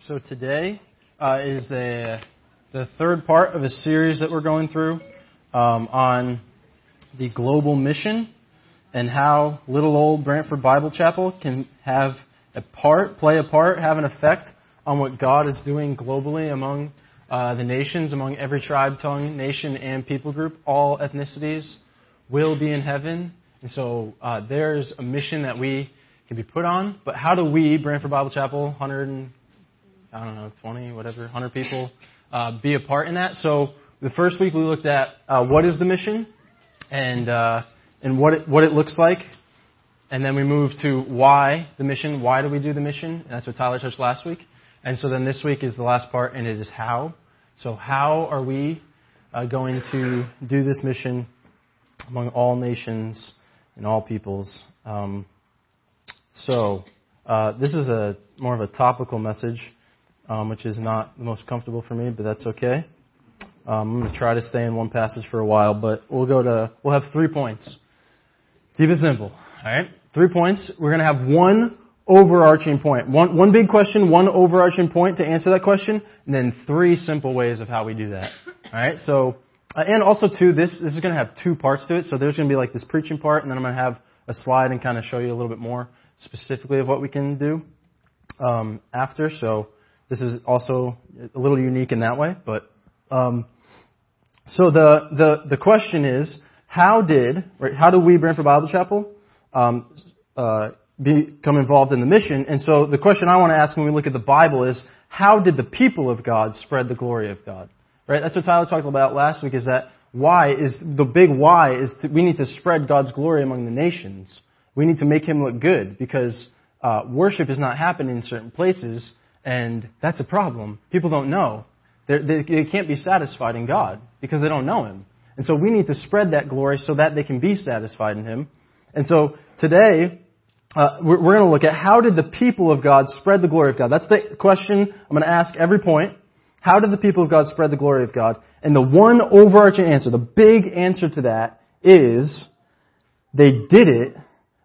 So today uh, is a, the third part of a series that we're going through um, on the global mission and how little old Branford Bible Chapel can have a part, play a part, have an effect on what God is doing globally among uh, the nations, among every tribe, tongue, nation, and people group. All ethnicities will be in heaven. And so uh, there's a mission that we can be put on. But how do we, Branford Bible Chapel, 100 and, I don't know, 20, whatever, 100 people, uh, be a part in that? So the first week we looked at uh, what is the mission and uh, and what it, what it looks like, and then we moved to why the mission. Why do we do the mission? And that's what Tyler touched last week. And so then this week is the last part, and it is how. So how are we uh, going to do this mission among all nations and all peoples? Um, so uh, this is a more of a topical message, um, which is not the most comfortable for me, but that's okay. Um, I'm going to try to stay in one passage for a while, but we'll go to we'll have three points. Keep it simple. All right, three points. We're going to have one overarching point, one one big question, one overarching point to answer that question, and then three simple ways of how we do that. All right, so uh, and also too, this this is going to have two parts to it. So there's going to be like this preaching part, and then I'm going to have a slide and kind of show you a little bit more specifically of what we can do um, after. So this is also a little unique in that way. But um, so the, the the question is, how did right, how do we Branford Bible Chapel um, uh, become involved in the mission? And so the question I want to ask when we look at the Bible is, how did the people of God spread the glory of God? Right. That's what Tyler talked about last week. Is that why is the big why is to, we need to spread God's glory among the nations. We need to make Him look good because uh, worship is not happening in certain places, and that's a problem. People don't know. They, they can't be satisfied in God because they don't know Him. And so we need to spread that glory so that they can be satisfied in Him. And so today, uh, we're, we're going to look at how did the people of God spread the glory of God. That's the question I'm going to ask every point. How did the people of God spread the glory of God? And the one overarching answer, the big answer to that is they did it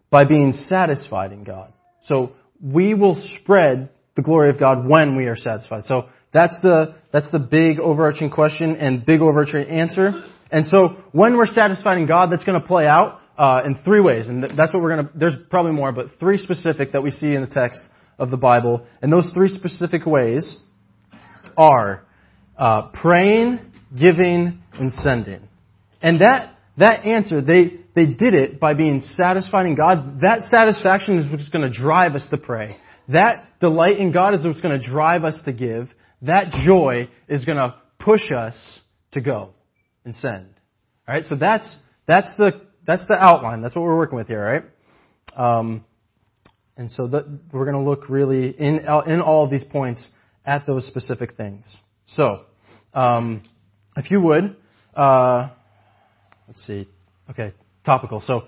by being satisfied in God. So we will spread the glory of God when we are satisfied. So that's the, that's the big overarching question and big overarching answer. And so when we're satisfied in God, that's going to play out uh, in three ways. And that's what we're going to, there's probably more, but three specific that we see in the text of the Bible. And those three specific ways are uh, praying, giving, and sending. And that, that answer, they, they did it by being satisfied in God. That satisfaction is what's going to drive us to pray. That delight in God is what's going to drive us to give. That joy is going to push us to go and send. All right, so that's that's the that's the outline. That's what we're working with here, right? Um, and so that, we're going to look really in in all of these points at those specific things. So, um, if you would, uh, let's see. Okay, topical. So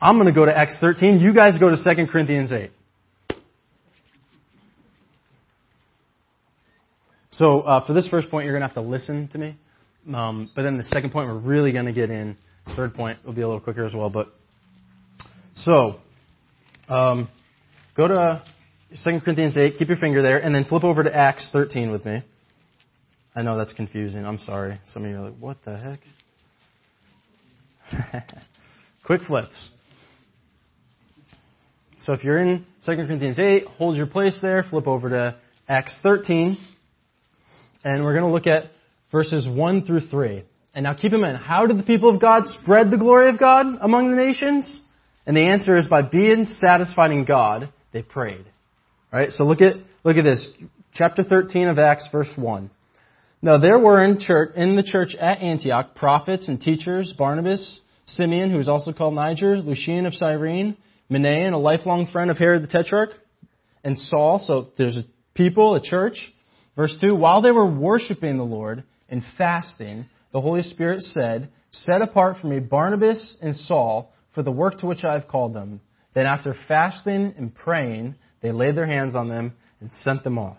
I'm going to go to Acts 13. You guys go to 2 Corinthians 8. So uh, for this first point, you're going to have to listen to me. Um, but then the second point, we're really going to get in. Third point will be a little quicker as well. But so um, go to 2 Corinthians 8. Keep your finger there, and then flip over to Acts 13 with me. I know that's confusing. I'm sorry. Some of you are like, "What the heck?" Quick flips. So if you're in 2 Corinthians 8, hold your place there, flip over to Acts 13, and we're going to look at verses 1 through 3. And now keep in mind, how did the people of God spread the glory of God among the nations? And the answer is by being satisfied in God, they prayed. All right, so look at, look at this. Chapter 13 of Acts, verse 1. Now there were in, church, in the church at Antioch prophets and teachers, Barnabas, Simeon, who is also called Niger, Lucius of Cyrene, Manaen, a lifelong friend of Herod the Tetrarch, and Saul. So there's a people, a church. Verse 2, while they were worshiping the Lord and fasting, the Holy Spirit said, Set apart for me Barnabas and Saul for the work to which I have called them. Then after fasting and praying, they laid their hands on them and sent them off.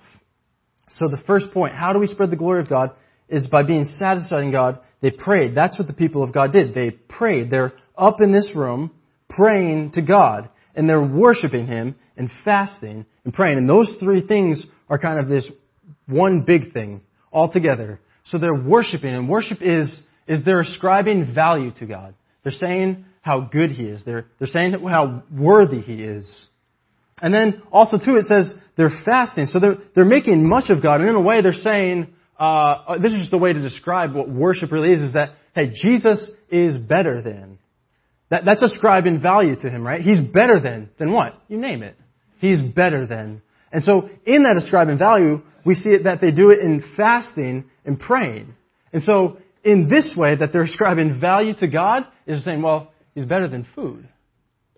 So the first point, how do we spread the glory of God, is by being satisfied in God. They prayed. That's what the people of God did. They prayed. They're up in this room praying to God and they're worshiping Him and fasting and praying. And those three things are kind of this one big thing altogether. So they're worshiping, and worship is, is they're ascribing value to God. They're saying how good He is. They're, they're saying how worthy He is. And then also too, it says they're fasting. So they're, they're making much of God, and in a way they're saying, uh, this is just a way to describe what worship really is, is that, hey, Jesus is better than. That, that's ascribing value to Him, right? He's better than, than what? You name it. He's better than. And so in that ascribing value, we see it that they do it in fasting and praying. And so in this way that they're ascribing value to God is saying, well, He's better than food.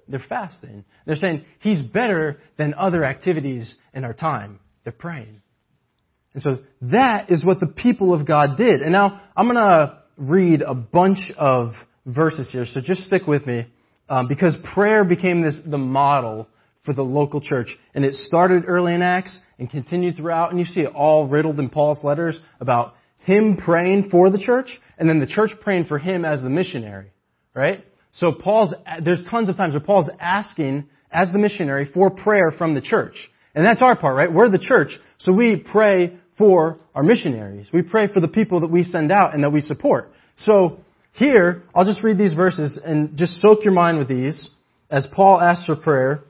They're fasting. They're saying He's better than other activities in our time. They're praying. And so that is what the people of God did. And now I'm going to read a bunch of verses here, so just stick with me. Um, because prayer became this the model for the local church. And it started early in Acts and continued throughout. And you see it all riddled in Paul's letters about him praying for the church and then the church praying for him as the missionary. Right? So Paul's, there's tons of times where Paul's asking as the missionary for prayer from the church. And that's our part, right? We're the church. So we pray for our missionaries. We pray for the people that we send out and that we support. So here, I'll just read these verses and just soak your mind with these as Paul asks for prayer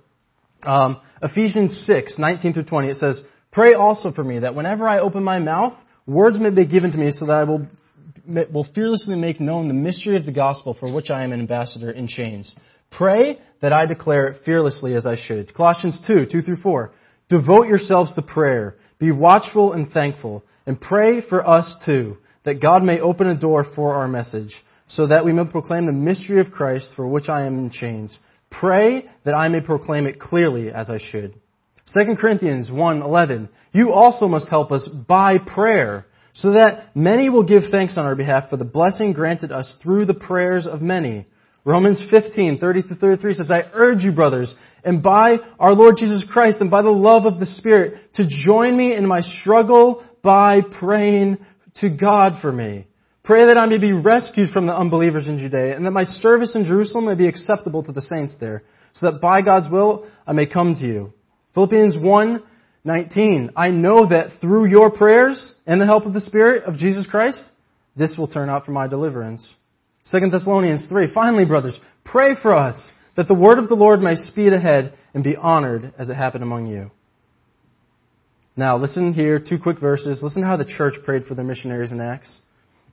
um, Ephesians 6, 19 through 20, it says, Pray also for me that whenever I open my mouth, words may be given to me so that I will, will fearlessly make known the mystery of the gospel for which I am an ambassador in chains. Pray that I declare it fearlessly as I should. Colossians 2, 2 through 4. Devote yourselves to prayer. Be watchful and thankful. And pray for us too, that God may open a door for our message, so that we may proclaim the mystery of Christ for which I am in chains Pray that I may proclaim it clearly as I should. 2 Corinthians 1:11 You also must help us by prayer so that many will give thanks on our behalf for the blessing granted us through the prayers of many. Romans 15:30 33 says I urge you brothers and by our Lord Jesus Christ and by the love of the Spirit to join me in my struggle by praying to God for me Pray that I may be rescued from the unbelievers in Judea, and that my service in Jerusalem may be acceptable to the saints there, so that by God's will I may come to you. Philippians 1, 19. I know that through your prayers and the help of the Spirit of Jesus Christ, this will turn out for my deliverance. 2 Thessalonians 3. Finally, brothers, pray for us that the word of the Lord may speed ahead and be honored as it happened among you. Now, listen here, two quick verses. Listen how the church prayed for their missionaries in Acts.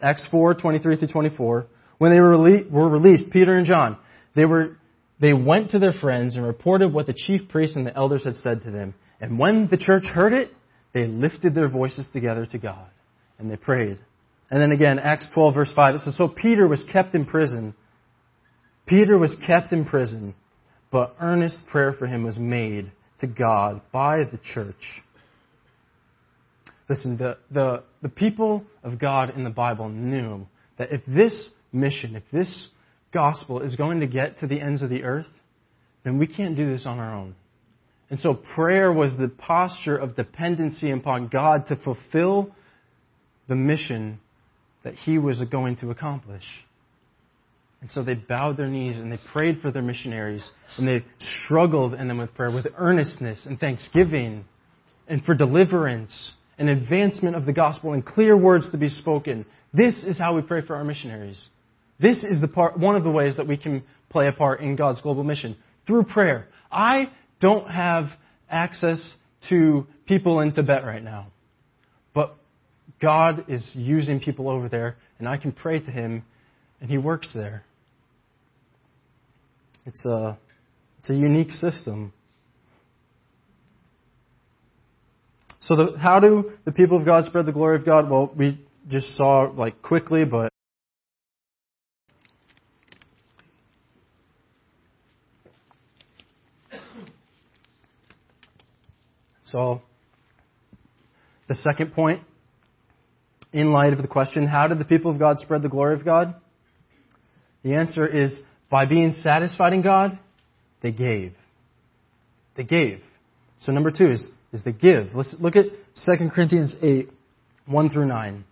Acts 4, 23 through 24. When they were, rele- were released, Peter and John, they, were, they went to their friends and reported what the chief priests and the elders had said to them. And when the church heard it, they lifted their voices together to God and they prayed. And then again, Acts 12, verse 5, it says, So Peter was kept in prison. Peter was kept in prison, but earnest prayer for him was made to God by the church. Listen, the, the, the people of God in the Bible knew that if this mission, if this gospel is going to get to the ends of the earth, then we can't do this on our own. And so prayer was the posture of dependency upon God to fulfill the mission that He was going to accomplish. And so they bowed their knees and they prayed for their missionaries and they struggled in them with prayer with earnestness and thanksgiving and for deliverance an advancement of the gospel and clear words to be spoken. This is how we pray for our missionaries. This is the part, one of the ways that we can play a part in God's global mission through prayer. I don't have access to people in Tibet right now, but God is using people over there, and I can pray to Him, and He works there. It's a, it's a unique system. So the, how do the people of God spread the glory of God? Well, we just saw like quickly, but so the second point in light of the question, how did the people of God spread the glory of God? The answer is by being satisfied in God, they gave. They gave. So number two is is to give. Let's look at 2 Corinthians 8, 1 through 9.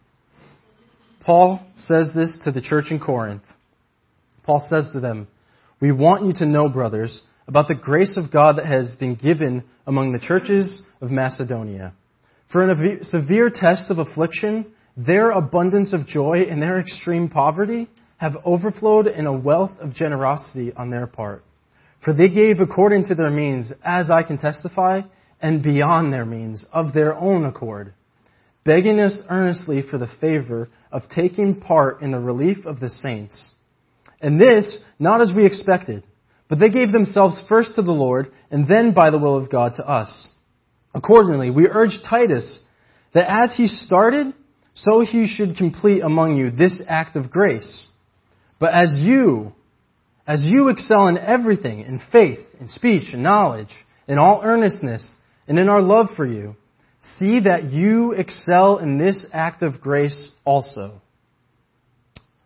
Paul says this to the church in Corinth. Paul says to them, We want you to know, brothers, about the grace of God that has been given among the churches of Macedonia. For in a severe test of affliction, their abundance of joy and their extreme poverty have overflowed in a wealth of generosity on their part. For they gave according to their means, as I can testify, and beyond their means, of their own accord, begging us earnestly for the favor of taking part in the relief of the saints. And this, not as we expected, but they gave themselves first to the Lord, and then by the will of God to us. Accordingly, we urge Titus that as he started, so he should complete among you this act of grace. But as you, as you excel in everything, in faith, in speech, in knowledge, in all earnestness, and in our love for you, see that you excel in this act of grace also.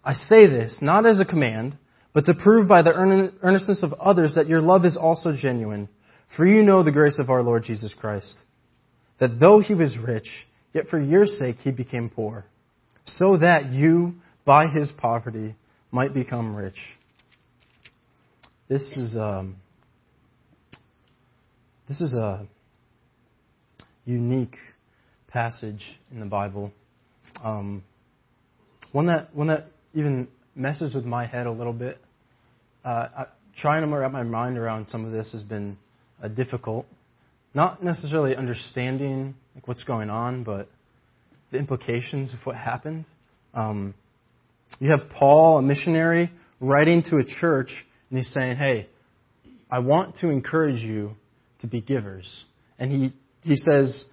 I say this not as a command, but to prove by the earnestness of others that your love is also genuine. For you know the grace of our Lord Jesus Christ, that though he was rich, yet for your sake he became poor, so that you, by his poverty, might become rich. This is um, this is a unique passage in the Bible. Um, one that one that even messes with my head a little bit. Uh, I, trying to wrap my mind around some of this has been uh, difficult. Not necessarily understanding like what's going on, but the implications of what happened. Um, you have Paul, a missionary, writing to a church, and he's saying, "Hey, I want to encourage you to be givers." And he he says,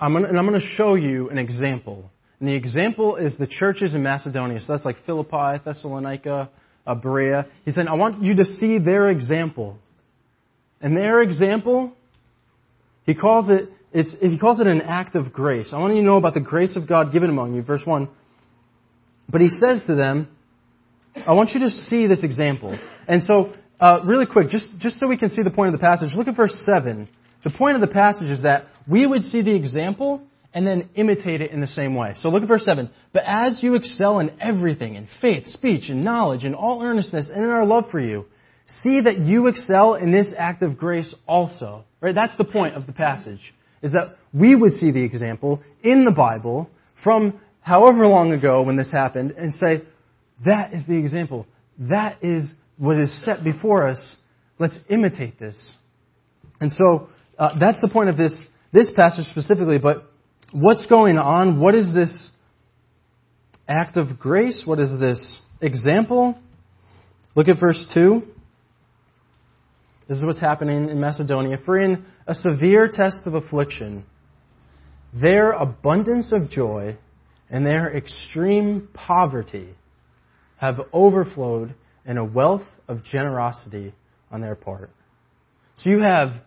"I'm gonna, and I'm going to show you an example." And the example is the churches in Macedonia. So that's like Philippi, Thessalonica, Berea. He's saying, I want you to see their example. And their example, he calls it, it's, he calls it an act of grace. I want you to know about the grace of God given among you. Verse 1. But he says to them, I want you to see this example. And so, uh, really quick, just, just so we can see the point of the passage, look at verse 7. The point of the passage is that we would see the example and then imitate it in the same way. So look at verse 7. But as you excel in everything, in faith, speech, and knowledge, in all earnestness, and in our love for you, see that you excel in this act of grace also. Right? That's the point of the passage. Is that we would see the example in the Bible from however long ago when this happened and say, that is the example. That is what is set before us. Let's imitate this. And so, uh, that's the point of this, this passage specifically, but what's going on? What is this act of grace? What is this example? Look at verse 2. This is what's happening in Macedonia. For in a severe test of affliction, their abundance of joy and their extreme poverty have overflowed in a wealth of generosity on their part. So you have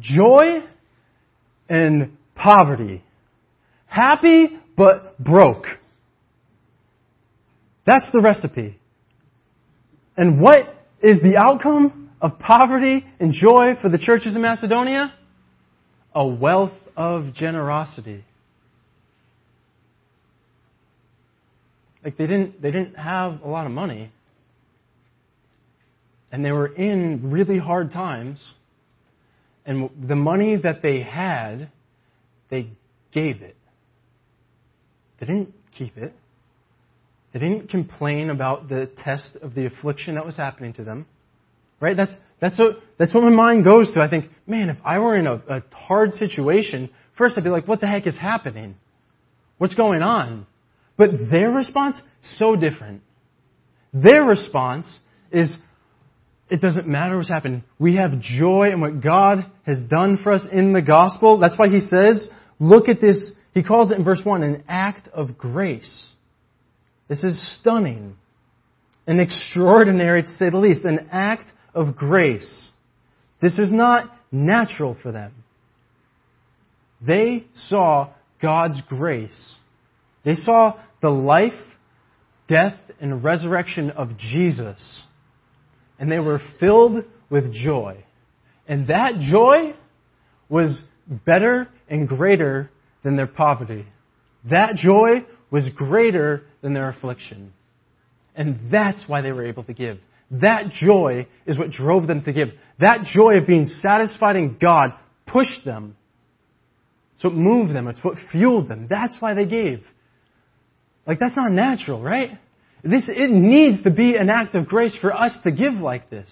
joy and poverty Happy, but broke. That's the recipe. And what is the outcome of poverty and joy for the churches in Macedonia? A wealth of generosity. Like they didn't, they didn't have a lot of money. And they were in really hard times. And the money that they had, they gave it. They didn't keep it. They didn't complain about the test of the affliction that was happening to them. Right? That's, that's, what, that's what my mind goes to. I think, man, if I were in a, a hard situation, first I'd be like, what the heck is happening? What's going on? But their response, so different. Their response is, it doesn't matter what's happened. We have joy in what God has done for us in the gospel. That's why he says, look at this he calls it in verse 1 an act of grace. This is stunning and extraordinary to say the least. An act of grace. This is not natural for them. They saw God's grace. They saw the life, death, and resurrection of Jesus. And they were filled with joy. And that joy was better and greater than their poverty. That joy was greater than their affliction. And that's why they were able to give. That joy is what drove them to give. That joy of being satisfied in God pushed them It's what moved them. It's what fueled them. That's why they gave. Like, that's not natural, right? This, it needs to be an act of grace for us to give like this.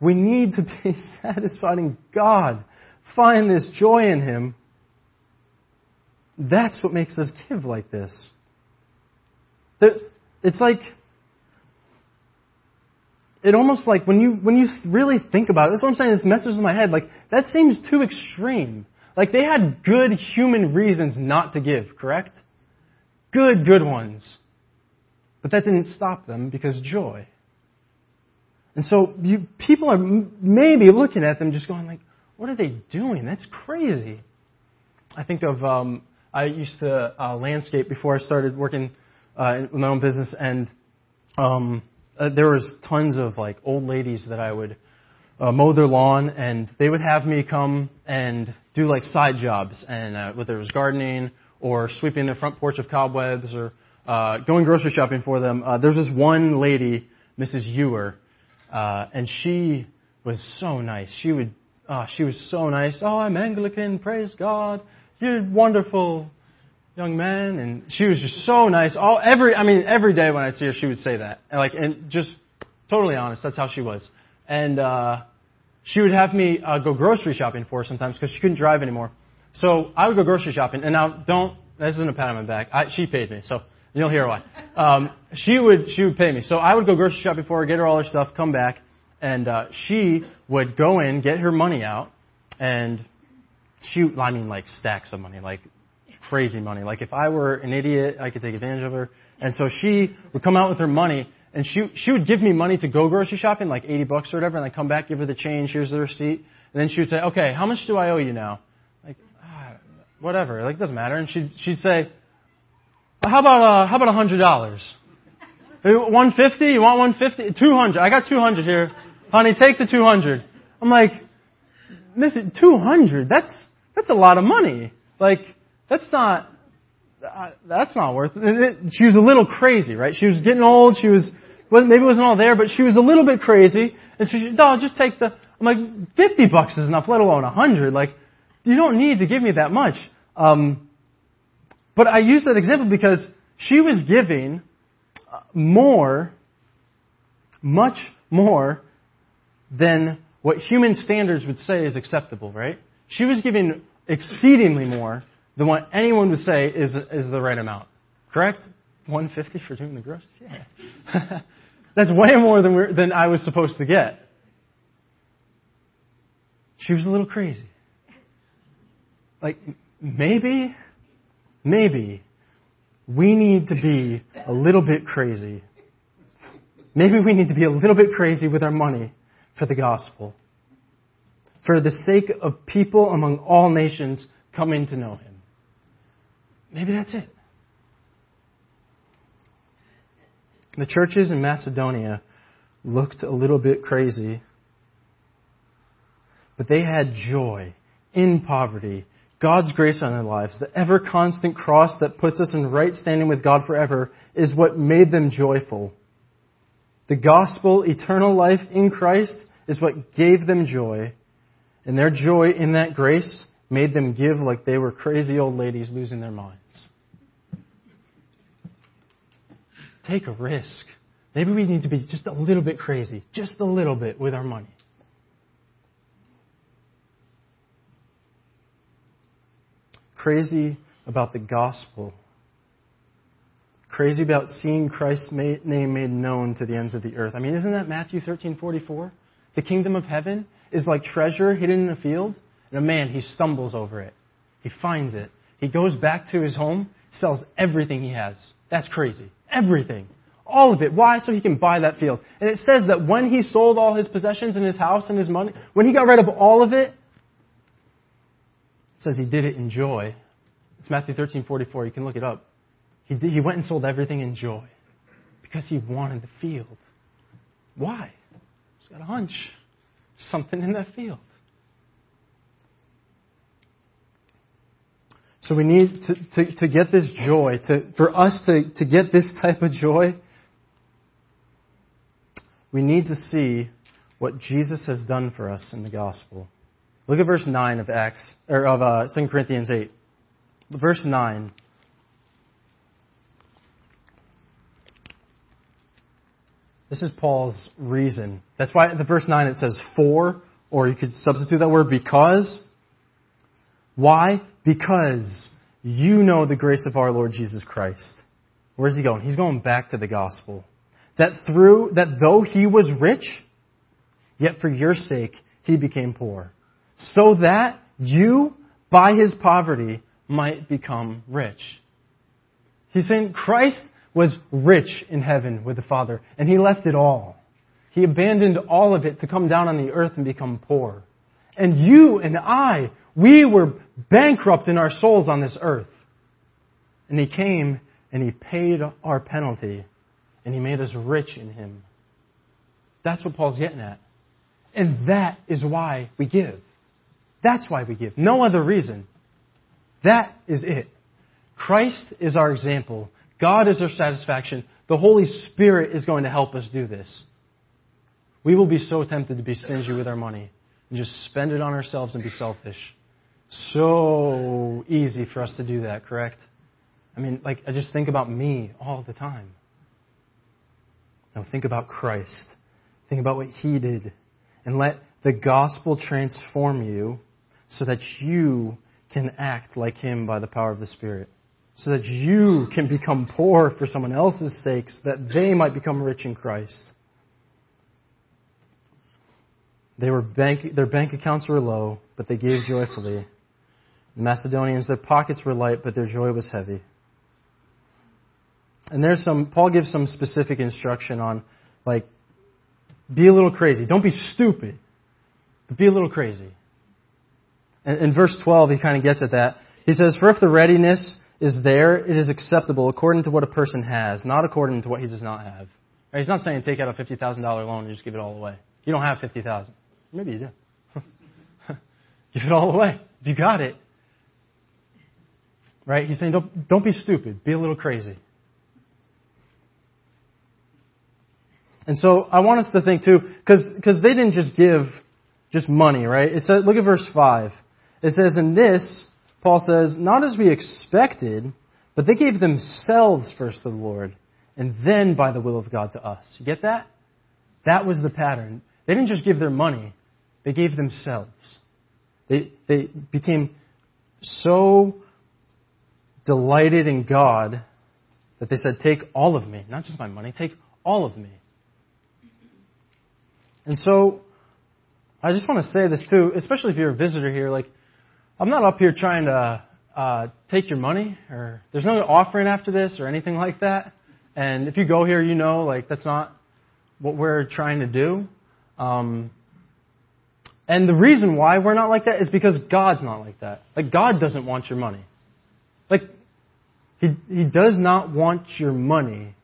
We need to be satisfied in God, find this joy in Him. That's what makes us give like this. It's like, it almost like when you, when you really think about it, that's what I'm saying, this messes with my head. Like, that seems too extreme. Like, they had good human reasons not to give, correct? Good, good ones. But that didn't stop them because joy. And so you, people are maybe looking at them just going like, what are they doing? That's crazy. I think of, um, I used to uh, landscape before I started working uh, in my own business and um, uh, there was tons of like old ladies that I would uh, mow their lawn and they would have me come and do like side jobs and uh, whether it was gardening or sweeping their front porch of cobwebs or uh, going grocery shopping for them. Uh, there's this one lady, Mrs. Ewer, uh, and she was so nice. She would, oh, she was so nice. Oh, I'm Anglican. Praise God. You're wonderful, young man. And she was just so nice. All every, I mean, every day when I'd see her, she would say that. And like, and just totally honest. That's how she was. And uh, she would have me uh, go grocery shopping for her sometimes because she couldn't drive anymore. So I would go grocery shopping. And now, don't. This isn't a pat on my back. I, she paid me, so You'll hear why. Um, she would she would pay me. So I would go grocery shopping before, get her all her stuff, come back, and uh, she would go in, get her money out, and she I mean like stacks of money, like crazy money. Like if I were an idiot, I could take advantage of her. And so she would come out with her money, and she she would give me money to go grocery shopping, like 80 bucks or whatever, and I come back, give her the change, here's the receipt, and then she would say, okay, how much do I owe you now? Like, ah, whatever, like it doesn't matter. And she'd she'd say, how about uh, how about a hundred dollars? One fifty? You want one fifty? Two hundred? I got two hundred here, honey. Take the two hundred. I'm like, listen, two hundred? That's that's a lot of money. Like that's not uh, that's not worth it. She was a little crazy, right? She was getting old. She was maybe it wasn't all there, but she was a little bit crazy. And so she, no, just take the. I'm like, fifty bucks is enough, let alone a hundred. Like, you don't need to give me that much. Um, but I use that example because she was giving uh, more, much more than what human standards would say is acceptable, right? She was giving exceedingly more than what anyone would say is, is the right amount. Correct? 150 for doing the groceries? Yeah. That's way more than, than I was supposed to get. She was a little crazy. Like, maybe maybe we need to be a little bit crazy. Maybe we need to be a little bit crazy with our money for the gospel. For the sake of people among all nations coming to know him. Maybe that's it. The churches in Macedonia looked a little bit crazy, but they had joy in poverty God's grace on their lives, the ever constant cross that puts us in right standing with God forever, is what made them joyful. The gospel, eternal life in Christ, is what gave them joy. And their joy in that grace made them give like they were crazy old ladies losing their minds. Take a risk. Maybe we need to be just a little bit crazy, just a little bit with our money. Crazy about the gospel, crazy about seeing Christ's name made known to the ends of the earth. I mean, isn't that Matthew 13:44? The kingdom of heaven is like treasure hidden in a field, and a man he stumbles over it. He finds it. He goes back to his home, sells everything he has. That's crazy. Everything. All of it. Why? So he can buy that field. And it says that when he sold all his possessions and his house and his money, when he got rid of all of it, says he did it in joy. It's Matthew 13, 44. You can look it up. He, did, he went and sold everything in joy because he wanted the field. Why? He's got a hunch. Something in that field. So we need to, to, to get this joy, to, for us to, to get this type of joy, we need to see what Jesus has done for us in the gospel. Look at verse 9 of Acts, or of uh, 2 Corinthians 8. Verse 9. This is Paul's reason. That's why the verse 9 it says for, or you could substitute that word because. Why? Because you know the grace of our Lord Jesus Christ. Where's he going? He's going back to the gospel. That through, that though he was rich, yet for your sake he became poor. So that you, by his poverty, might become rich. He's saying Christ was rich in heaven with the Father, and he left it all. He abandoned all of it to come down on the earth and become poor. And you and I, we were bankrupt in our souls on this earth. And he came and he paid our penalty and he made us rich in him. That's what Paul's getting at. And that is why we give. That's why we give. No other reason. That is it. Christ is our example. God is our satisfaction. The Holy Spirit is going to help us do this. We will be so tempted to be stingy with our money and just spend it on ourselves and be selfish. So easy for us to do that, correct? I mean, like, I just think about me all the time. Now, think about Christ. Think about what He did. And let the gospel transform you so that you can act like Him by the power of the Spirit. So that you can become poor for someone else's sake, so that they might become rich in Christ. They were bank, their bank accounts were low, but they gave joyfully. The Macedonians, their pockets were light, but their joy was heavy. And there's some, Paul gives some specific instruction on, like, be a little crazy. Don't be stupid, but be a little crazy. And in verse 12, he kind of gets at that. He says, For if the readiness is there, it is acceptable according to what a person has, not according to what he does not have. Right? He's not saying take out a $50,000 loan and just give it all away. You don't have 50000 Maybe you do. give it all away. You got it. Right? He's saying don't, don't be stupid. Be a little crazy. And so I want us to think too, because they didn't just give just money, right? It says, look at verse 5. It says, In this, Paul says, not as we expected, but they gave themselves first to the Lord, and then by the will of God to us. You get that? That was the pattern. They didn't just give their money, they gave themselves. They, they became so delighted in God that they said, Take all of me, not just my money, take all of me. And so, I just want to say this too, especially if you're a visitor here. Like, I'm not up here trying to uh, take your money, or there's no offering after this or anything like that. And if you go here, you know, like that's not what we're trying to do. Um, and the reason why we're not like that is because God's not like that. Like God doesn't want your money. Like he he does not want your money,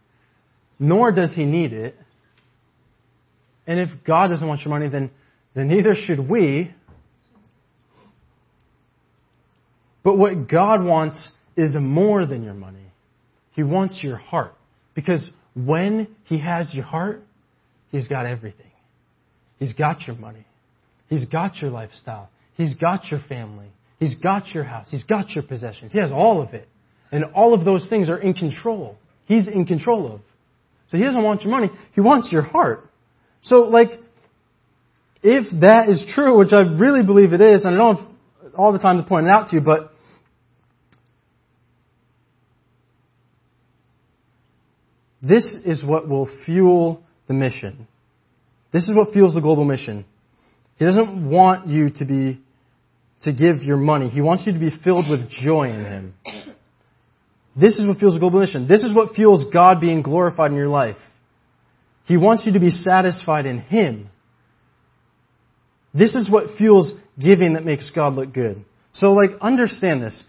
nor does he need it. And if God doesn't want your money, then, then neither should we. But what God wants is more than your money. He wants your heart. Because when He has your heart, He's got everything. He's got your money. He's got your lifestyle. He's got your family. He's got your house. He's got your possessions. He has all of it. And all of those things are in control. He's in control of. So He doesn't want your money. He wants your heart. So, like, if that is true, which I really believe it is, and I don't have all the time to point it out to you, but this is what will fuel the mission. This is what fuels the global mission. He doesn't want you to be to give your money. He wants you to be filled with joy in him. This is what fuels the global mission. This is what fuels God being glorified in your life. He wants you to be satisfied in Him. This is what fuels giving that makes God look good. So, like, understand this.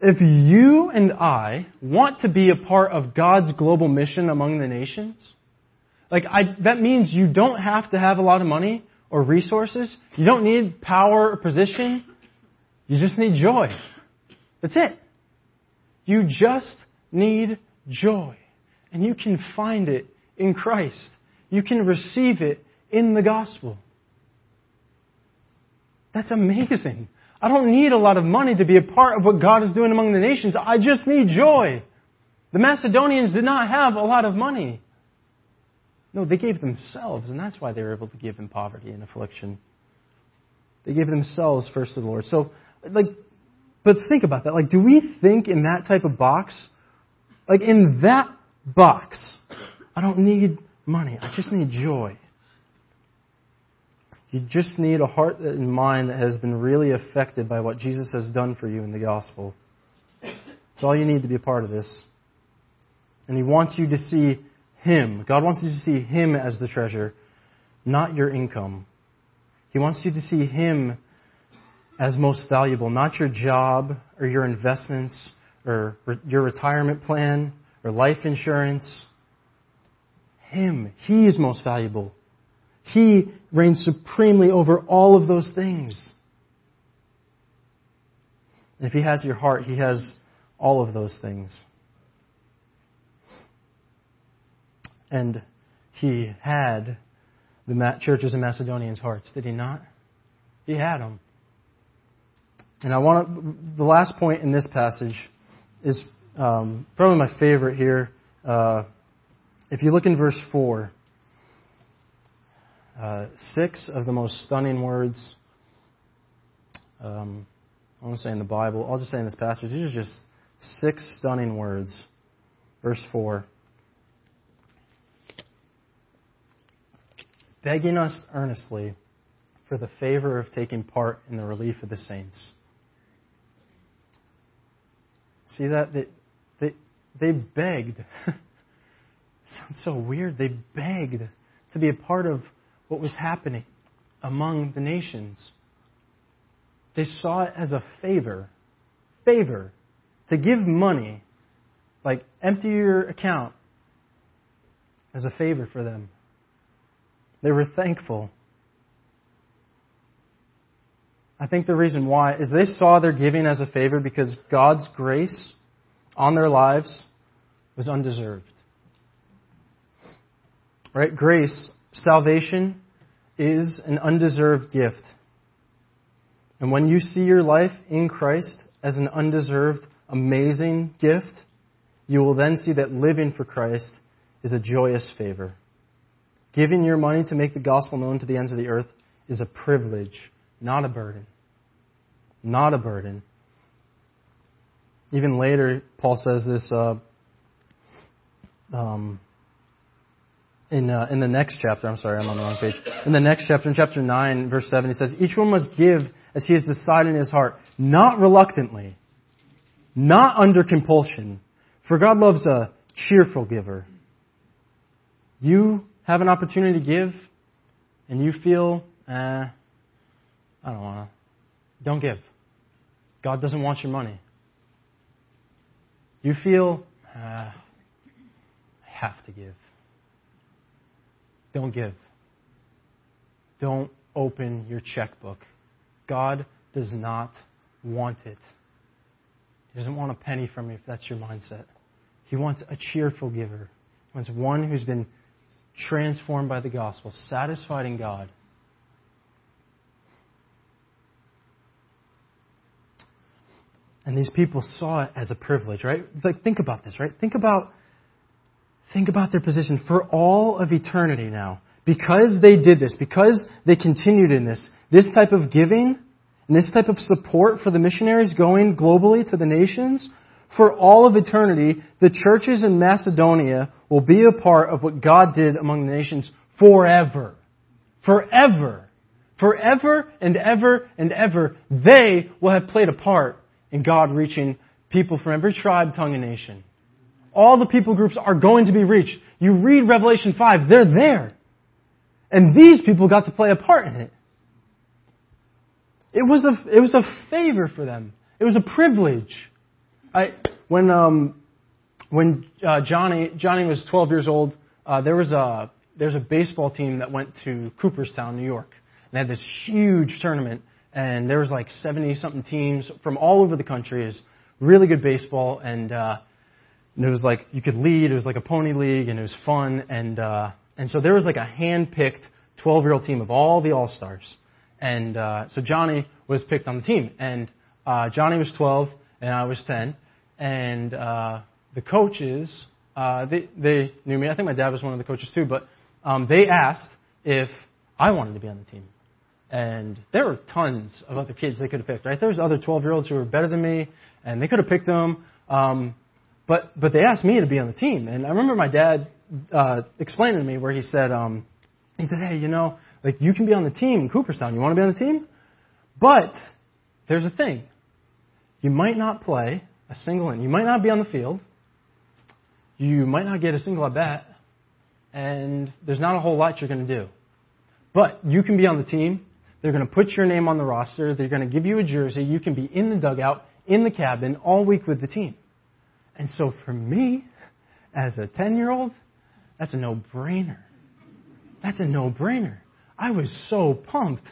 If you and I want to be a part of God's global mission among the nations, like, I, that means you don't have to have a lot of money or resources. You don't need power or position. You just need joy. That's it. You just need joy. And you can find it in Christ. You can receive it in the gospel. That's amazing. I don't need a lot of money to be a part of what God is doing among the nations. I just need joy. The Macedonians did not have a lot of money. No, they gave themselves, and that's why they were able to give in poverty and affliction. They gave themselves first to the Lord. So, like, but think about that. Like, do we think in that type of box? Like, in that box, I don't need money. I just need joy. You just need a heart and mind that has been really affected by what Jesus has done for you in the gospel. It's all you need to be a part of this. And He wants you to see Him. God wants you to see Him as the treasure, not your income. He wants you to see Him as most valuable, not your job or your investments or your retirement plan or life insurance. Him. He is most valuable. He reigns supremely over all of those things. And if He has your heart, He has all of those things. And He had the churches in Macedonians' hearts, did He not? He had them. And I want to, the last point in this passage is um, probably my favorite here. Uh, if you look in verse 4, uh, six of the most stunning words, um, I won't say in the Bible, I'll just say in this passage, these are just six stunning words. Verse 4. Begging us earnestly for the favor of taking part in the relief of the saints. See that? They, they, they begged. sounds so weird. They begged to be a part of what was happening among the nations. They saw it as a favor. Favor. To give money, like empty your account, as a favor for them. They were thankful. I think the reason why is they saw their giving as a favor because God's grace on their lives was undeserved. Right? Grace, salvation, is an undeserved gift. And when you see your life in Christ as an undeserved, amazing gift, you will then see that living for Christ is a joyous favor. Giving your money to make the gospel known to the ends of the earth is a privilege, not a burden not a burden. Even later, Paul says this uh, um, in, uh, in the next chapter. I'm sorry, I'm on the wrong page. In the next chapter, in chapter 9, verse 7, he says, Each one must give as he has decided in his heart, not reluctantly, not under compulsion, for God loves a cheerful giver. You have an opportunity to give, and you feel, eh, I don't want to. Don't give. God doesn't want your money. You feel, uh, I have to give. Don't give. Don't open your checkbook. God does not want it. He doesn't want a penny from you if that's your mindset. He wants a cheerful giver. He wants one who's been transformed by the gospel, satisfied in God, And these people saw it as a privilege, right? Like, think about this, right? Think about, think about their position for all of eternity now. Because they did this, because they continued in this, this type of giving and this type of support for the missionaries going globally to the nations, for all of eternity, the churches in Macedonia will be a part of what God did among the nations forever. Forever. Forever and ever and ever, they will have played a part in God reaching people from every tribe, tongue, and nation. All the people groups are going to be reached. You read Revelation 5, they're there. And these people got to play a part in it. It was a, it was a favor for them. It was a privilege. I, when, um, when uh, Johnny, Johnny was 12 years old, uh, there was a, there's a baseball team that went to Cooperstown, New York. And they had this huge tournament and there was like 70 something teams from all over the country. Was really good baseball, and, uh, and it was like you could lead. It was like a pony league, and it was fun. And uh, and so there was like a hand-picked 12-year-old team of all the all stars, And uh, so Johnny was picked on the team. And uh, Johnny was 12, and I was 10. And uh, the coaches, uh, they, they knew me. I think my dad was one of the coaches too. But um, they asked if I wanted to be on the team. And there were tons of other kids they could have picked, right? There was other 12 year olds who were better than me, and they could have picked them. Um, but but they asked me to be on the team, and I remember my dad uh, explaining to me where he said, um, he said, hey, you know, like you can be on the team in Cooperstown. You want to be on the team? But there's a thing. You might not play a single inning. You might not be on the field. You might not get a single at bat, and there's not a whole lot you're going to do. But you can be on the team. They're going to put your name on the roster. They're going to give you a jersey. You can be in the dugout, in the cabin, all week with the team. And so for me, as a 10 year old, that's a no brainer. That's a no brainer. I was so pumped.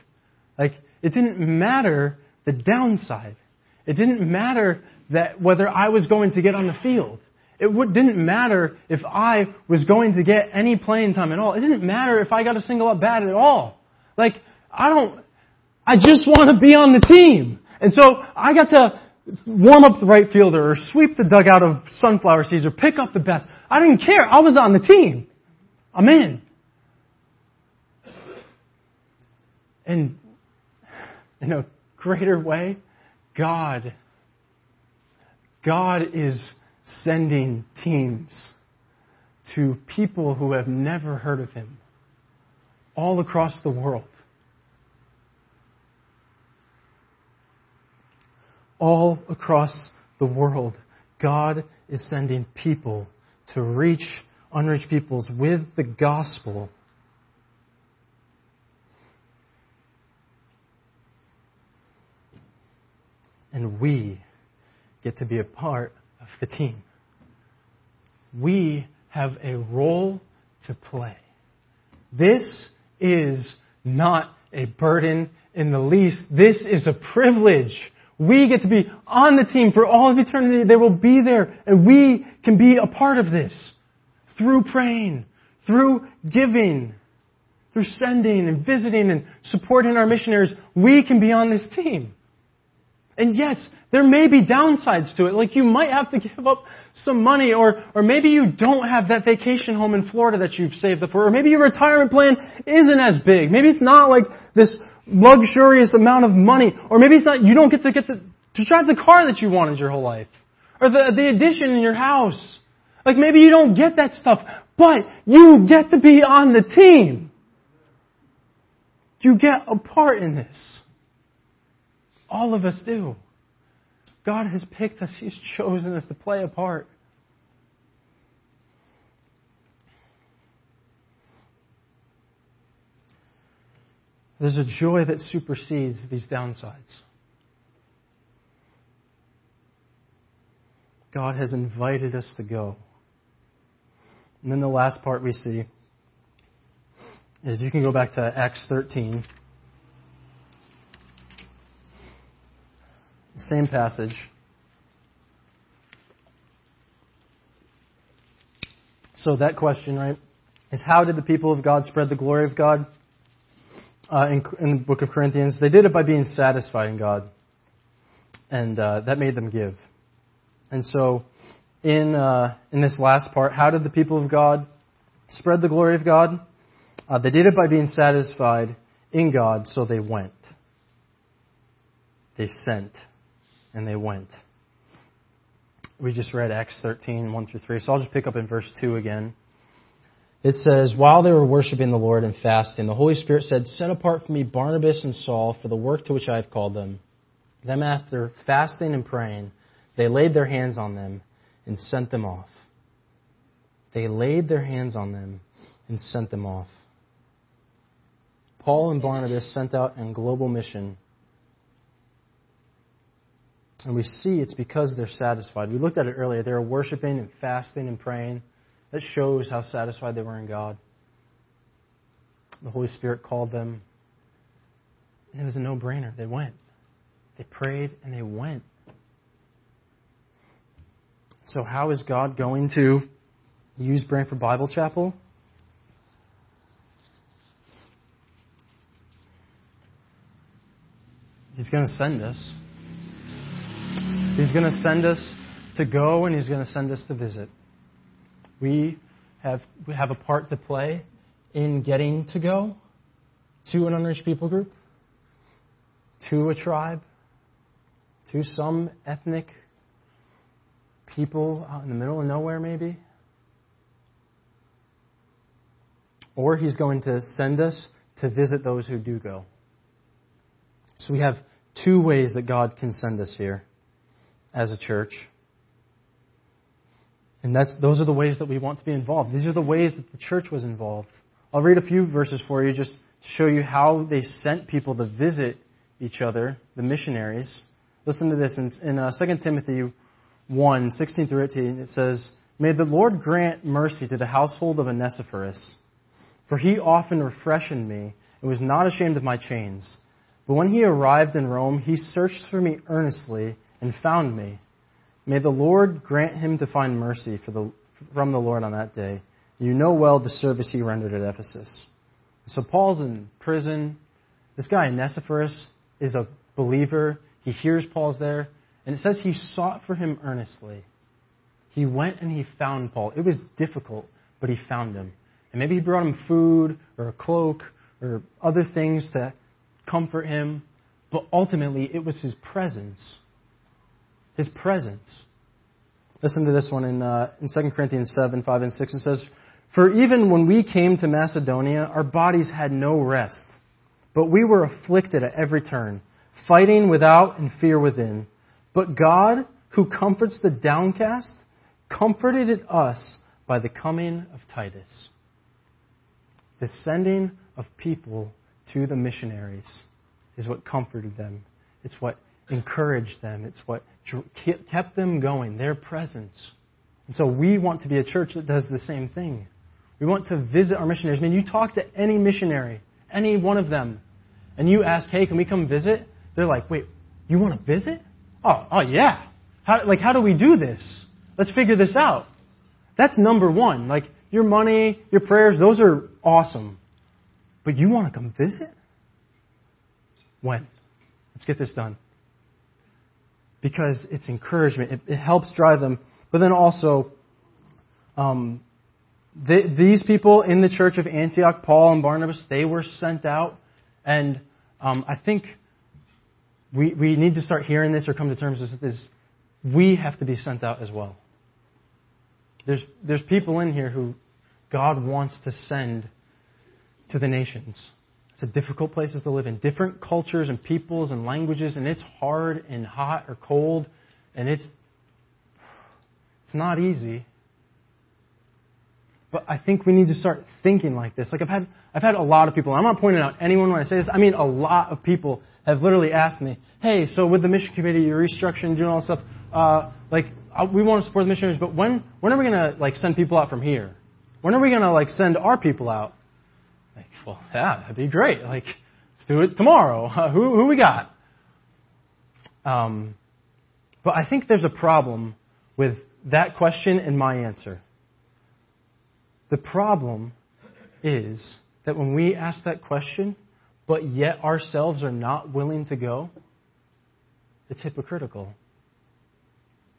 Like, it didn't matter the downside. It didn't matter that whether I was going to get on the field. It didn't matter if I was going to get any playing time at all. It didn't matter if I got a single at bat at all. Like, I don't, I just want to be on the team. And so I got to warm up the right fielder or sweep the dugout of sunflower seeds or pick up the bats. I didn't care. I was on the team. I'm in. And in a greater way, God, God is sending teams to people who have never heard of Him all across the world. All across the world, God is sending people to reach unreached peoples with the gospel. And we get to be a part of the team. We have a role to play. This is not a burden in the least. This is a privilege. We get to be on the team for all of eternity. They will be there, and we can be a part of this through praying, through giving, through sending and visiting and supporting our missionaries. We can be on this team. And yes, there may be downsides to it. Like you might have to give up some money or, or maybe you don't have that vacation home in Florida that you've saved up for. Or maybe your retirement plan isn't as big. Maybe it's not like this luxurious amount of money. Or maybe it's not, you don't get to get the, to drive the car that you wanted your whole life. Or the, the addition in your house. Like maybe you don't get that stuff, but you get to be on the team. You get a part in this. All of us do. God has picked us, He's chosen us to play a part. There's a joy that supersedes these downsides. God has invited us to go. And then the last part we see is you can go back to Acts 13. Same passage. So that question, right, is how did the people of God spread the glory of God? Uh, in, in, the book of Corinthians, they did it by being satisfied in God, and uh, that made them give. And so, in uh, in this last part, how did the people of God spread the glory of God? Uh, they did it by being satisfied in God, so they went. They sent and they went. We just read Acts 13, 1 through 3, so I'll just pick up in verse 2 again. It says, While they were worshiping the Lord and fasting, the Holy Spirit said, Set apart for me Barnabas and Saul for the work to which I have called them. Then, after fasting and praying, they laid their hands on them and sent them off. They laid their hands on them and sent them off. Paul and Barnabas sent out on global mission and we see it's because they're satisfied. We looked at it earlier. They were worshiping and fasting and praying. That shows how satisfied they were in God. The Holy Spirit called them. And it was a no brainer. They went. They prayed and they went. So, how is God going to use Branford Bible Chapel? He's going to send us. He's going to send us to go and He's going to send us to visit. We have, we have a part to play in getting to go to an unreached people group, to a tribe, to some ethnic people out in the middle of nowhere, maybe. Or He's going to send us to visit those who do go. So we have two ways that God can send us here as a church. And that's, those are the ways that we want to be involved. These are the ways that the church was involved. I'll read a few verses for you just to show you how they sent people to visit each other, the missionaries. Listen to this in, in uh, 2 Timothy 1 16 through 18. It says, May the Lord grant mercy to the household of Onesiphorus, for he often refreshed me and was not ashamed of my chains. But when he arrived in Rome, he searched for me earnestly and found me. May the Lord grant him to find mercy the, from the Lord on that day. You know well the service he rendered at Ephesus. So Paul's in prison. This guy, Onesiphorus, is a believer. He hears Paul's there. And it says he sought for him earnestly. He went and he found Paul. It was difficult, but he found him. And maybe he brought him food or a cloak or other things to comfort him. But ultimately, it was his presence his presence. Listen to this one in, uh, in 2 Corinthians 7, 5, and 6. It says, For even when we came to Macedonia, our bodies had no rest, but we were afflicted at every turn, fighting without and fear within. But God, who comforts the downcast, comforted us by the coming of Titus. The sending of people to the missionaries is what comforted them. It's what encouraged them. It's what kept them going, their presence. And so we want to be a church that does the same thing. We want to visit our missionaries. I mean, you talk to any missionary, any one of them, and you ask, hey, can we come visit? They're like, wait, you want to visit? Oh, oh yeah. How, like, how do we do this? Let's figure this out. That's number one. Like, your money, your prayers, those are awesome. But you want to come visit? When? Let's get this done because it's encouragement. It, it helps drive them. But then also, um, these people in the church of Antioch, Paul and Barnabas, they were sent out. And um, I think we, we need to start hearing this or come to terms with this. We have to be sent out as well. There's, there's people in here who God wants to send to the nations. It's a difficult places to live in. Different cultures and peoples and languages, and it's hard and hot or cold, and it's it's not easy. But I think we need to start thinking like this. Like I've had I've had a lot of people. I'm not pointing out anyone when I say this. I mean a lot of people have literally asked me, "Hey, so with the mission committee, you're restructuring, doing all this stuff. Uh, like uh, we want to support the missionaries, but when when are we gonna like send people out from here? When are we gonna like send our people out?" Well, yeah, that'd be great. Like, let's do it tomorrow. Uh, who, who we got? Um, but I think there's a problem with that question and my answer. The problem is that when we ask that question, but yet ourselves are not willing to go, it's hypocritical.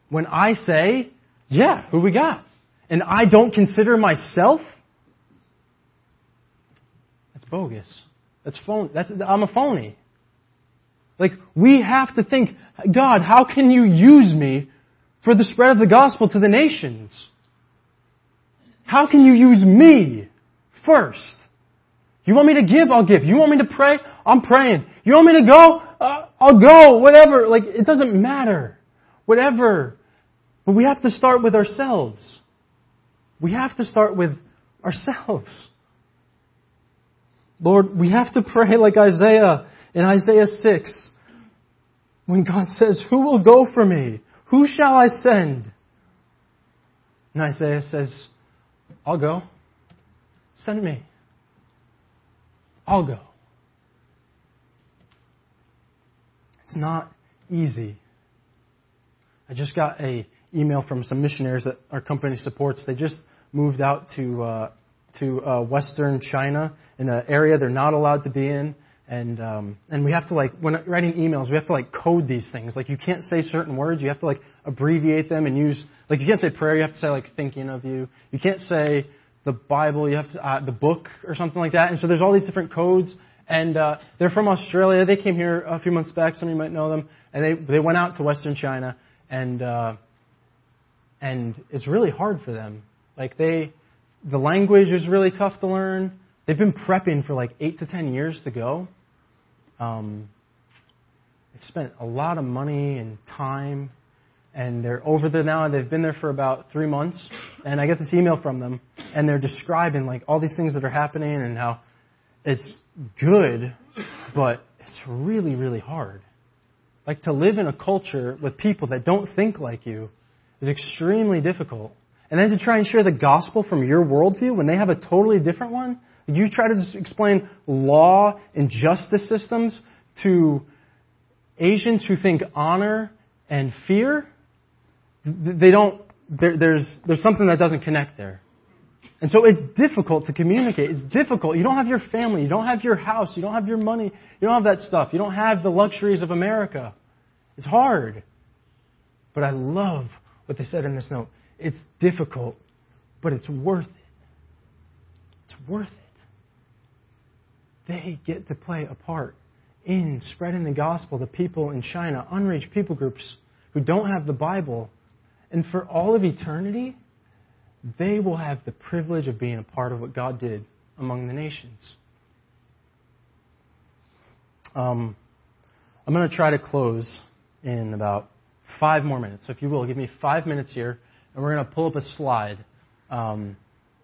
When I say, yeah, who we got? And I don't consider myself bogus. That's phone. That's I'm a phony. Like we have to think, God, how can you use me for the spread of the gospel to the nations? How can you use me first? You want me to give? I'll give. You want me to pray? I'm praying. You want me to go? Uh, I'll go. Whatever. Like it doesn't matter. Whatever. But we have to start with ourselves. We have to start with ourselves. Lord, we have to pray like Isaiah in Isaiah 6 when God says, Who will go for me? Who shall I send? And Isaiah says, I'll go. Send me. I'll go. It's not easy. I just got a email from some missionaries that our company supports. They just moved out to uh, to uh, Western China in an area they're not allowed to be in. and um, and we have to like when writing emails, we have to like code these things. Like you can't say certain words, you have to like abbreviate them and use like you can't say prayer, you have to say like thinking of you. You can't say the Bible, you have to, uh, the book or something like that. And so there's all these different codes. And uh, they're from Australia. They came here a few months back. Some of you might know them. And they they went out to Western China, and uh, and it's really hard for them. Like they, the language is really tough to learn. They've been prepping for like eight to ten years to go. Um, they've spent a lot of money and time, and they're over there now. They've been there for about three months, and I get this email from them, and they're describing like all these things that are happening and how it's good, but it's really, really hard. Like to live in a culture with people that don't think like you is extremely difficult. And then to try and share the gospel from your worldview when they have a totally different one, you try to explain law and justice systems to Asians who think honor and fear. They don't. There, there's there's something that doesn't connect there. And so it's difficult to communicate. It's difficult. You don't have your family. You don't have your house. You don't have your money. You don't have that stuff. You don't have the luxuries of America. It's hard. But I love what they said in this note. It's difficult, but it's worth it. It's worth it they get to play a part in spreading the gospel to people in China, unreached people groups who don't have the Bible. And for all of eternity, they will have the privilege of being a part of what God did among the nations. Um, I'm going to try to close in about five more minutes. So if you will, give me five minutes here, and we're going to pull up a slide. Um,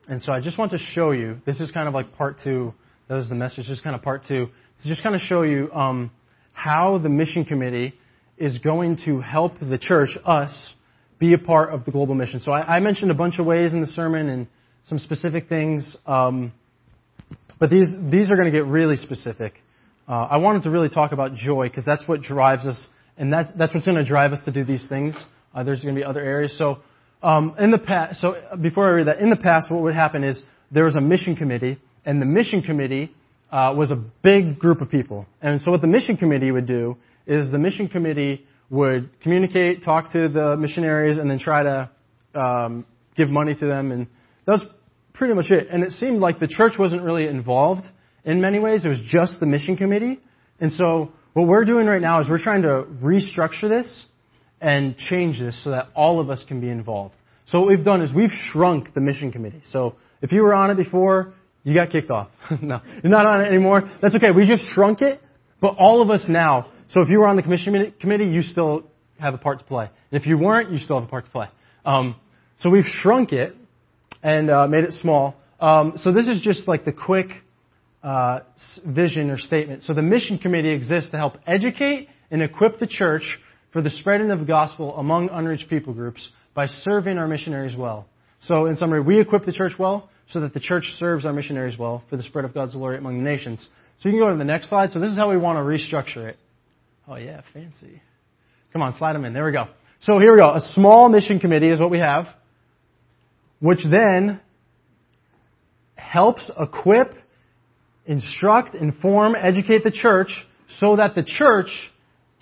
and so I just want to show you, this is kind of like part two that was the message, just kind of part two. To just kind of show you um, how the mission committee is going to help the church, us, be a part of the global mission. So I, I mentioned a bunch of ways in the sermon and some specific things, um, but these these are going to get really specific. Uh, I wanted to really talk about joy because that's what drives us, and that's that's what's going to drive us to do these things. Uh, there's going to be other areas. So um, in the past, so before I read that, in the past, what would happen is there was a mission committee and the mission committee uh, was a big group of people. And so what the mission committee would do is the mission committee would communicate, talk to the missionaries, and then try to um, give money to them. And that was pretty much it. And it seemed like the church wasn't really involved in many ways. It was just the mission committee. And so what we're doing right now is we're trying to restructure this and change this so that all of us can be involved. So what we've done is we've shrunk the mission committee. So if you were on it before, you got kicked off. no, you're not on it anymore. That's okay. We just shrunk it, but all of us now. So if you were on the commission committee, you still have a part to play. And if you weren't, you still have a part to play. Um, so we've shrunk it and uh, made it small. Um, so this is just like the quick uh, vision or statement. So the mission committee exists to help educate and equip the church for the spreading of the gospel among unreached people groups by serving our missionaries well. So in summary, we equip the church well so that the church serves our missionaries well for the spread of God's glory among the nations. So you can go to the next slide. So this is how we want to restructure it. Oh yeah, fancy. Come on, slide them in. There we go. So here we go. A small mission committee is what we have, which then helps equip, instruct, inform, educate the church so that the church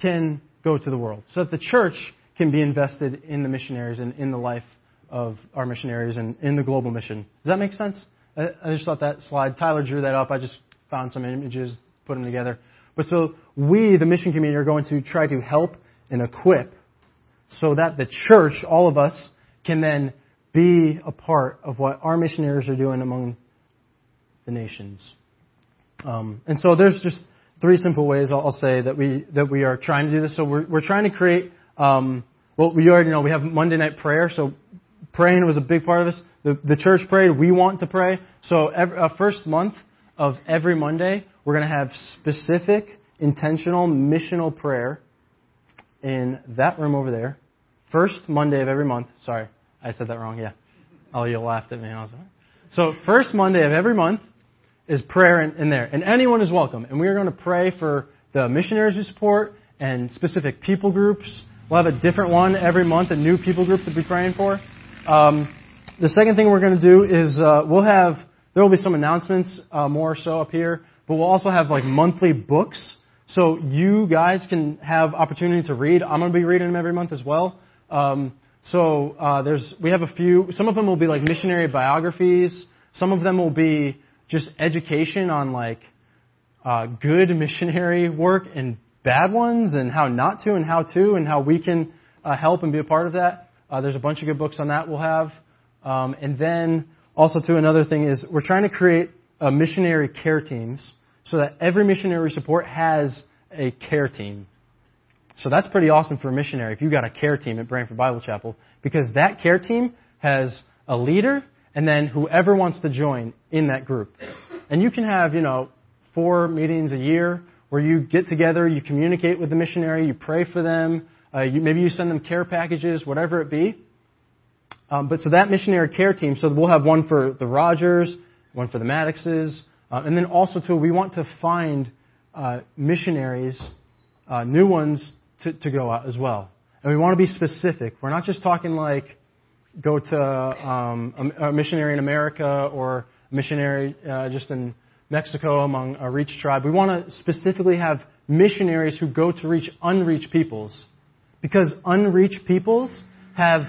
can go to the world. So that the church can be invested in the missionaries and in the life of our missionaries and in the global mission. Does that make sense? I, just thought that slide, Tyler drew that up. I just found some images, put them together. But so we, the mission community, are going to try to help and equip so that the church, all of us, can then be a part of what our missionaries are doing among the nations. Um, and so there's just three simple ways I'll, I'll, say that we that we are trying to do this. So we're we're trying to create. Um, well, we already know we have Monday night prayer. So praying was a big part of this. The, the church prayed. We want to pray. So every, uh, first month of every Monday, we're going to have specific, intentional, missional prayer in that room over there. First Monday of every month. Sorry, I said that wrong. Yeah. Oh, you laughed at me. I was like, so first Monday of every month is prayer in, in there, and anyone is welcome. And we are going to pray for the missionaries we support and specific people groups. We'll have a different one every month, a new people group to be praying for. Um, the second thing we're going to do is uh, we'll have there will be some announcements uh, more so up here but we'll also have like monthly books. So you guys can have opportunity to read. I'm going to be reading them every month as well. Um, so uh, there's we have a few. Some of them will be like missionary biographies. Some of them will be just education on like uh, good missionary work and bad ones, and how not to, and how to, and how we can uh, help and be a part of that. Uh, there's a bunch of good books on that we'll have. Um, and then also too another thing is we're trying to create uh, missionary care teams so that every missionary support has a care team. So that's pretty awesome for a missionary if you've got a care team at Branford Bible Chapel because that care team has a leader and then whoever wants to join in that group. And you can have, you know, four meetings a year where you get together, you communicate with the missionary, you pray for them, uh, you, maybe you send them care packages, whatever it be. Um, but so that missionary care team, so we'll have one for the Rogers, one for the Maddoxes, uh, and then also too, we want to find uh, missionaries, uh, new ones to, to go out as well. And we want to be specific. We're not just talking like go to um, a, missionary in America or a missionary uh, just in Mexico among a reach tribe. We want to specifically have missionaries who go to reach unreached peoples. Because unreached peoples have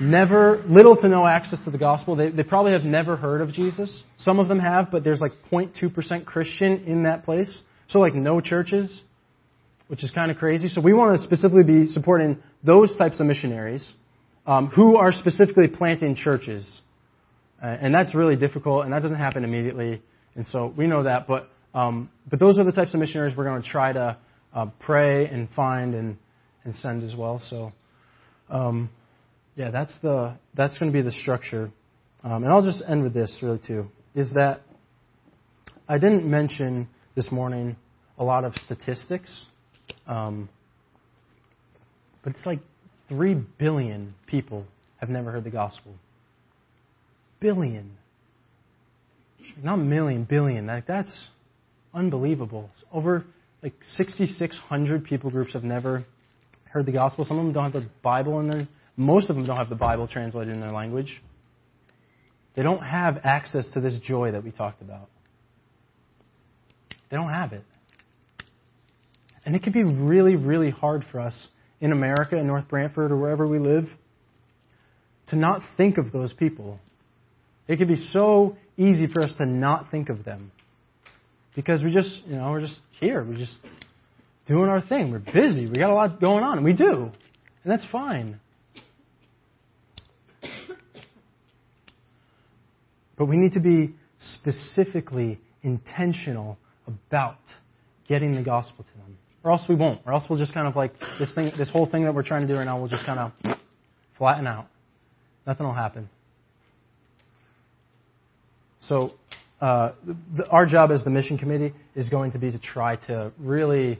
never, little to no access to the gospel. They, they probably have never heard of Jesus. Some of them have, but there's like 0.2% Christian in that place. So like no churches, which is kind of crazy. So we want to specifically be supporting those types of missionaries um, who are specifically planting churches. Uh, and that's really difficult, and that doesn't happen immediately. And so we know that. But, um, but those are the types of missionaries we're going to try to uh, pray and find and, and send as well. So, um, yeah, that's the that's going to be the structure. Um, and I'll just end with this really too. Is that I didn't mention this morning a lot of statistics, um, but it's like three billion people have never heard the gospel. Billion, not million, billion. Like that's unbelievable. Over like 6,600 people groups have never heard the gospel. Some of them don't have the Bible in their most of them don't have the Bible translated in their language. They don't have access to this joy that we talked about. They don't have it. And it can be really, really hard for us in America, in North Branford, or wherever we live, to not think of those people. It can be so easy for us to not think of them. Because we just, you know, we're just here. We're just doing our thing. We're busy. We got a lot going on, and we do. And that's fine. But we need to be specifically intentional about getting the gospel to them. Or else we won't. Or else we'll just kind of like this thing, this whole thing that we're trying to do right now will just kind of flatten out. Nothing will happen. So, uh, the, our job as the mission committee is going to be to try to really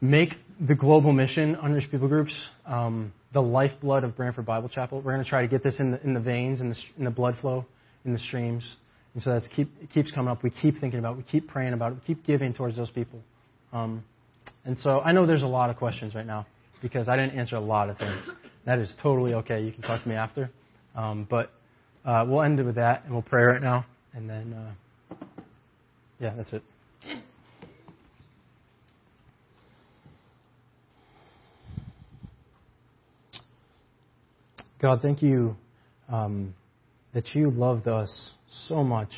make the global mission, unreached people groups, um, the lifeblood of Branford Bible Chapel. We're going to try to get this in the, in the veins, in the, in the blood flow in the streams. And so that keep, it keeps coming up. We keep thinking about it. We keep praying about it. We keep giving towards those people. Um, and so I know there's a lot of questions right now because I didn't answer a lot of things. That is totally okay. You can talk to me after. Um, but uh, we'll end it with that, and we'll pray right now. And then, uh, yeah, that's it. God, thank you um, that you loved us so much.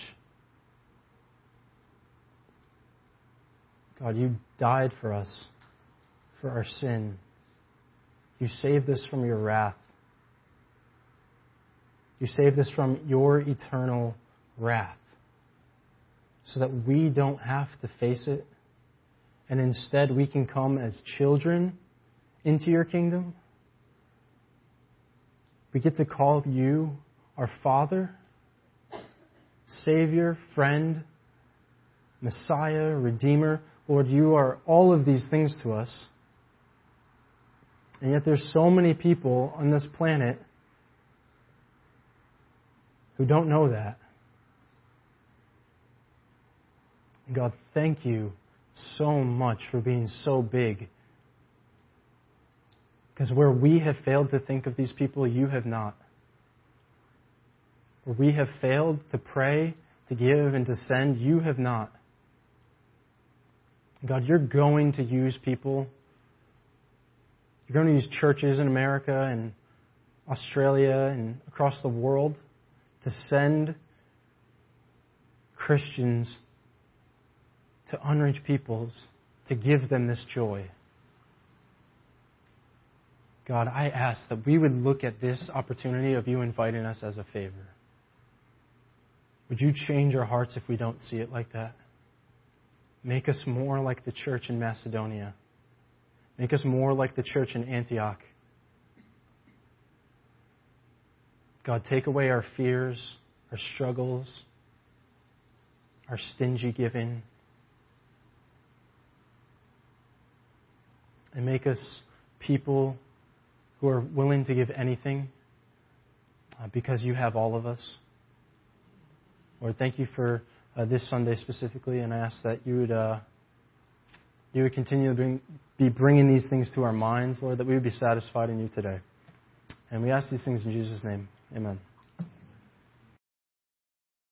God, you died for us, for our sin. You saved us from your wrath. You saved us from your eternal wrath so that we don't have to face it and instead we can come as children into your kingdom. We get to call you our Father, Savior, friend, Messiah, Redeemer. Lord, you are all of these things to us. And yet there's so many people on this planet who don't know that. God, thank you so much for being so big. Because where we have failed to think of these people, you have not where we have failed to pray, to give, and to send, you have not. God, you're going to use people. You're going to use churches in America and Australia and across the world to send Christians to unreached peoples to give them this joy. God, I ask that we would look at this opportunity of you inviting us as a favor. Would you change our hearts if we don't see it like that? Make us more like the church in Macedonia. Make us more like the church in Antioch. God, take away our fears, our struggles, our stingy giving, and make us people who are willing to give anything uh, because you have all of us. Lord, thank you for uh, this Sunday specifically, and I ask that you would uh, you would continue to bring, be bringing these things to our minds, Lord, that we would be satisfied in you today. And we ask these things in Jesus' name. Amen.